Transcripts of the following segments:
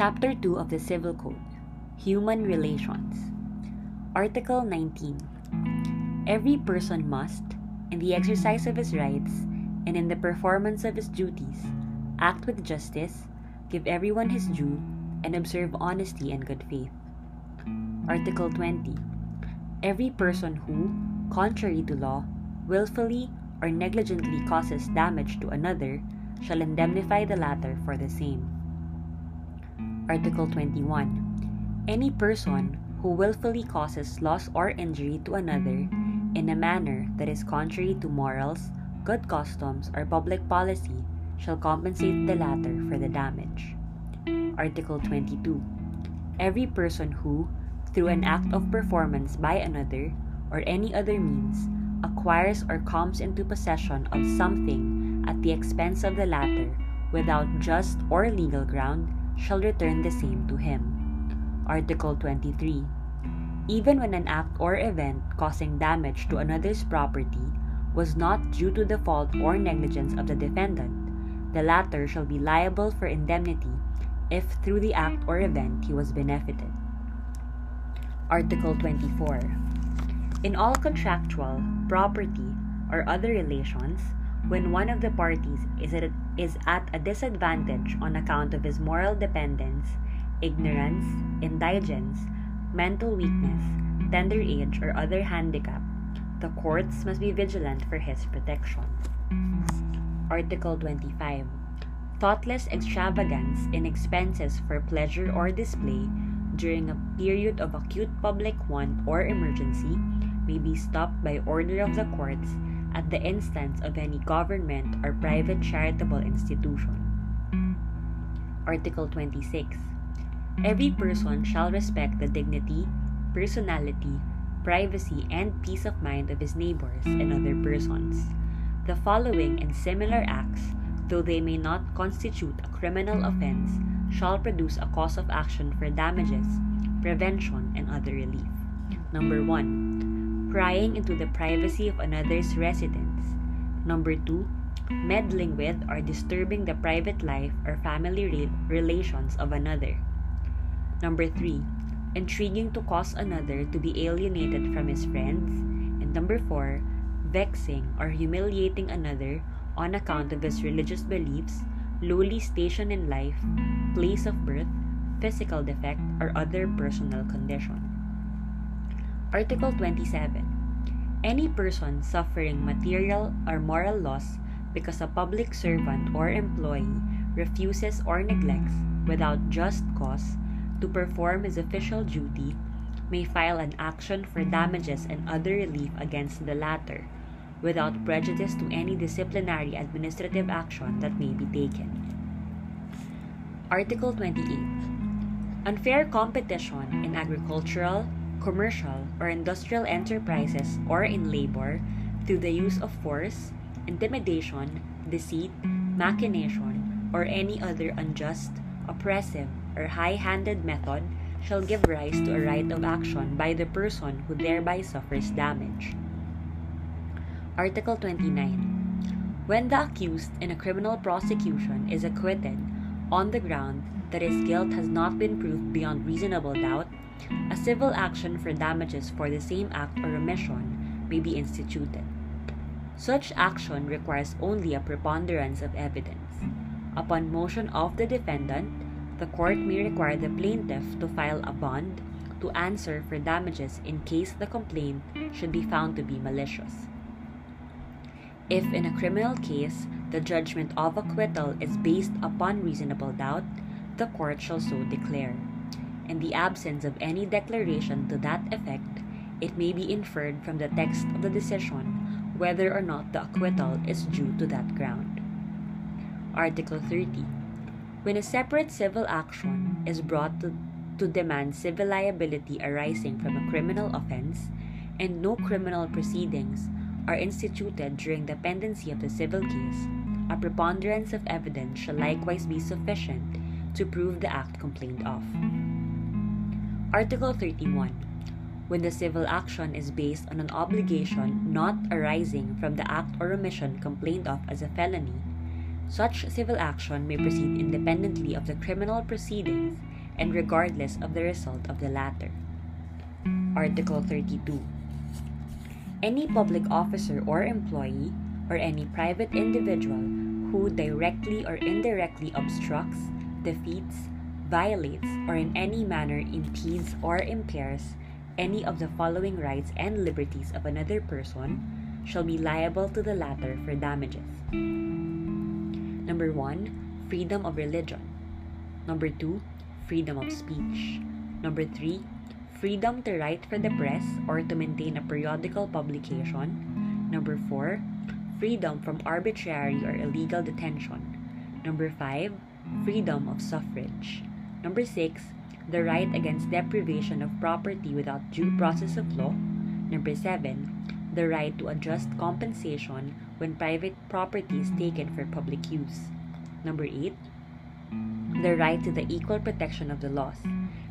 Chapter 2 of the Civil Code Human Relations. Article 19. Every person must, in the exercise of his rights and in the performance of his duties, act with justice, give everyone his due, and observe honesty and good faith. Article 20. Every person who, contrary to law, wilfully or negligently causes damage to another shall indemnify the latter for the same. Article 21. Any person who wilfully causes loss or injury to another in a manner that is contrary to morals, good customs, or public policy shall compensate the latter for the damage. Article 22. Every person who, through an act of performance by another or any other means, acquires or comes into possession of something at the expense of the latter without just or legal ground shall return the same to him. Article 23. Even when an act or event causing damage to another's property was not due to the fault or negligence of the defendant, the latter shall be liable for indemnity if through the act or event he was benefited. Article 24. In all contractual, property, or other relations, when one of the parties is at, is at a disadvantage on account of his moral dependence, ignorance, indigence, mental weakness, tender age, or other handicap, the courts must be vigilant for his protection. Article 25. Thoughtless extravagance in expenses for pleasure or display during a period of acute public want or emergency may be stopped by order of the courts at the instance of any government or private charitable institution. Article 26. Every person shall respect the dignity, personality, privacy, and peace of mind of his neighbors and other persons. The following and similar acts, though they may not constitute a criminal offense, shall produce a cause of action for damages, prevention, and other relief. Number 1. Prying into the privacy of another's residence. Number 2. Meddling with or disturbing the private life or family re- relations of another. Number 3. Intriguing to cause another to be alienated from his friends. And number 4. Vexing or humiliating another on account of his religious beliefs, lowly station in life, place of birth, physical defect, or other personal condition. Article 27. Any person suffering material or moral loss because a public servant or employee refuses or neglects, without just cause, to perform his official duty may file an action for damages and other relief against the latter, without prejudice to any disciplinary administrative action that may be taken. Article 28. Unfair competition in agricultural, commercial, or industrial enterprises or in labor through the use of force, intimidation, deceit, machination, or any other unjust, oppressive, or high handed method shall give rise to a right of action by the person who thereby suffers damage. Article 29. When the accused in a criminal prosecution is acquitted on the ground that his guilt has not been proved beyond reasonable doubt, a civil action for damages for the same act or omission may be instituted. Such action requires only a preponderance of evidence. Upon motion of the defendant, the court may require the plaintiff to file a bond to answer for damages in case the complaint should be found to be malicious. If in a criminal case the judgment of acquittal is based upon reasonable doubt, the court shall so declare. In the absence of any declaration to that effect, it may be inferred from the text of the decision whether or not the acquittal is due to that ground. Article 30. When a separate civil action is brought to, to demand civil liability arising from a criminal offense, and no criminal proceedings are instituted during the pendency of the civil case, a preponderance of evidence shall likewise be sufficient to prove the act complained of. Article 31. When the civil action is based on an obligation not arising from the act or omission complained of as a felony, such civil action may proceed independently of the criminal proceedings and regardless of the result of the latter. Article 32. Any public officer or employee or any private individual who directly or indirectly obstructs, defeats, violates, or in any manner impedes or impairs any of the following rights and liberties of another person shall be liable to the latter for damages. Number 1. Freedom of religion. Number 2. Freedom of speech. Number 3. Freedom to write for the press or to maintain a periodical publication. Number 4 freedom from arbitrary or illegal detention. Number 5, freedom of suffrage. Number 6, the right against deprivation of property without due process of law. Number 7, the right to a just compensation when private property is taken for public use. Number 8, the right to the equal protection of the laws.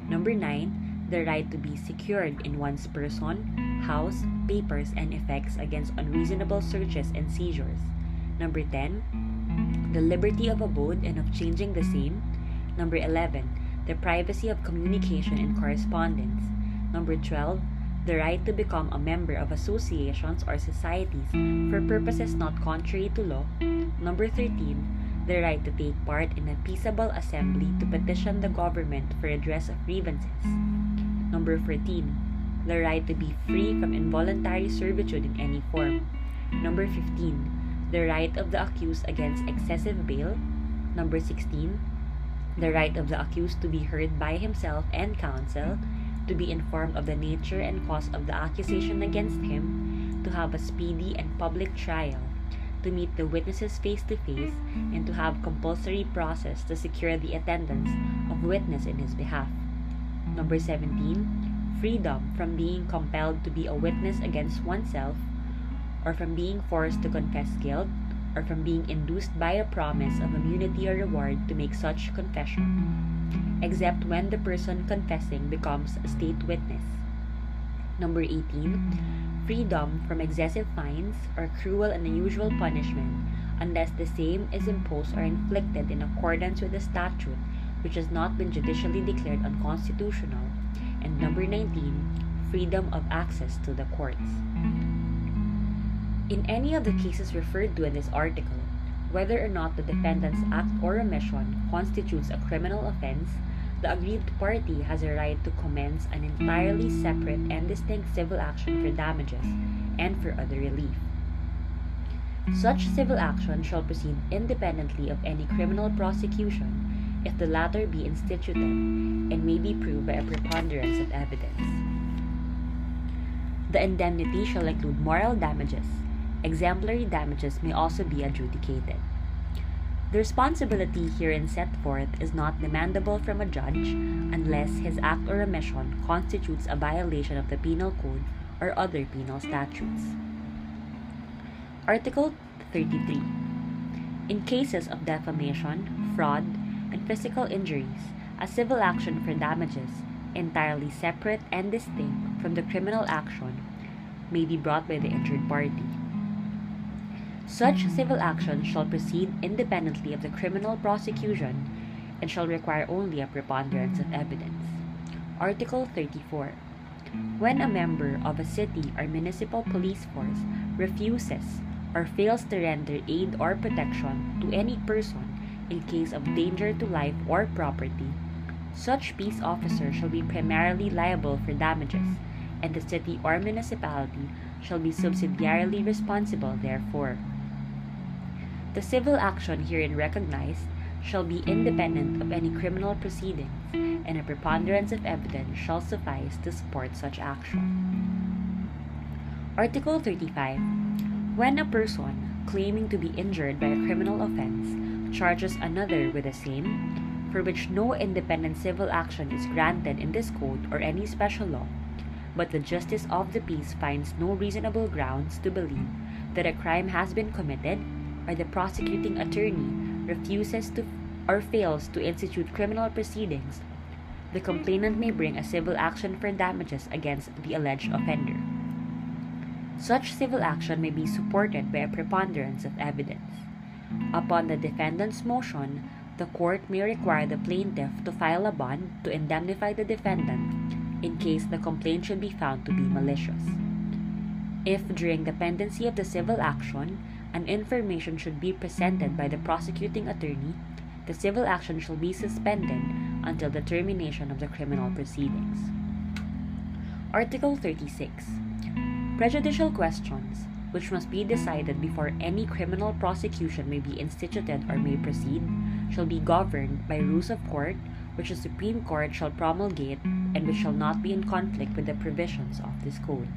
Number 9, the right to be secured in one's person, house, papers, and effects against unreasonable searches and seizures. Number 10. The liberty of abode and of changing the same. Number 11. The privacy of communication and correspondence. Number 12. The right to become a member of associations or societies for purposes not contrary to law. Number 13. The right to take part in a peaceable assembly to petition the government for redress of grievances. Number 14 the right to be free from involuntary servitude in any form. Number 15, the right of the accused against excessive bail. Number 16, the mm-hmm. right of the accused to be heard by himself and counsel, to be informed of the nature and cause of the accusation against him, to have a speedy and public trial, to meet the witnesses face to face, and to have compulsory process to secure the attendance of witness in his behalf. Number 17, freedom from being compelled to be a witness against oneself, or from being forced to confess guilt, or from being induced by a promise of immunity or reward to make such confession, except when the person confessing becomes a state witness. Number 18. Freedom from excessive fines or cruel and unusual punishment unless the same is imposed or inflicted in accordance with a statute which has not been judicially declared unconstitutional and number 19, freedom of access to the courts. In any of the cases referred to in this article, whether or not the defendant's act or omission constitutes a criminal offense, the aggrieved party has a right to commence an entirely separate and distinct civil action for damages and for other relief. Such civil action shall proceed independently of any criminal prosecution if the latter be instituted and may be proved by a preponderance of evidence. The indemnity shall include moral damages. Exemplary damages may also be adjudicated. The responsibility herein set forth is not demandable from a judge unless his act or omission constitutes a violation of the Penal Code or other penal statutes. Article 33. In cases of defamation, fraud, and physical injuries, a civil action for damages, entirely separate and distinct from the criminal action, may be brought by the injured party. Such civil action shall proceed independently of the criminal prosecution and shall require only a preponderance of evidence. Article 34. When a member of a city or municipal police force refuses or fails to render aid or protection to any person in case of danger to life or property, such peace officer shall be primarily liable for damages, and the city or municipality shall be subsidiarily responsible therefore. The civil action herein recognized shall be independent of any criminal proceedings, and a preponderance of evidence shall suffice to support such action. Article 35. When a person claiming to be injured by a criminal offense charges another with the same, for which no independent civil action is granted in this code or any special law, but the justice of the peace finds no reasonable grounds to believe that a crime has been committed, or the prosecuting attorney refuses to or fails to institute criminal proceedings, the complainant may bring a civil action for damages against the alleged offender. Such civil action may be supported by a preponderance of evidence. Upon the defendant's motion, the court may require the plaintiff to file a bond to indemnify the defendant in case the complaint should be found to be malicious. If during the pendency of the civil action an information should be presented by the prosecuting attorney, the civil action shall be suspended until the termination of the criminal proceedings. Article 36. Prejudicial questions, which must be decided before any criminal prosecution may be instituted or may proceed, shall be governed by rules of court which the Supreme Court shall promulgate and which shall not be in conflict with the provisions of this code.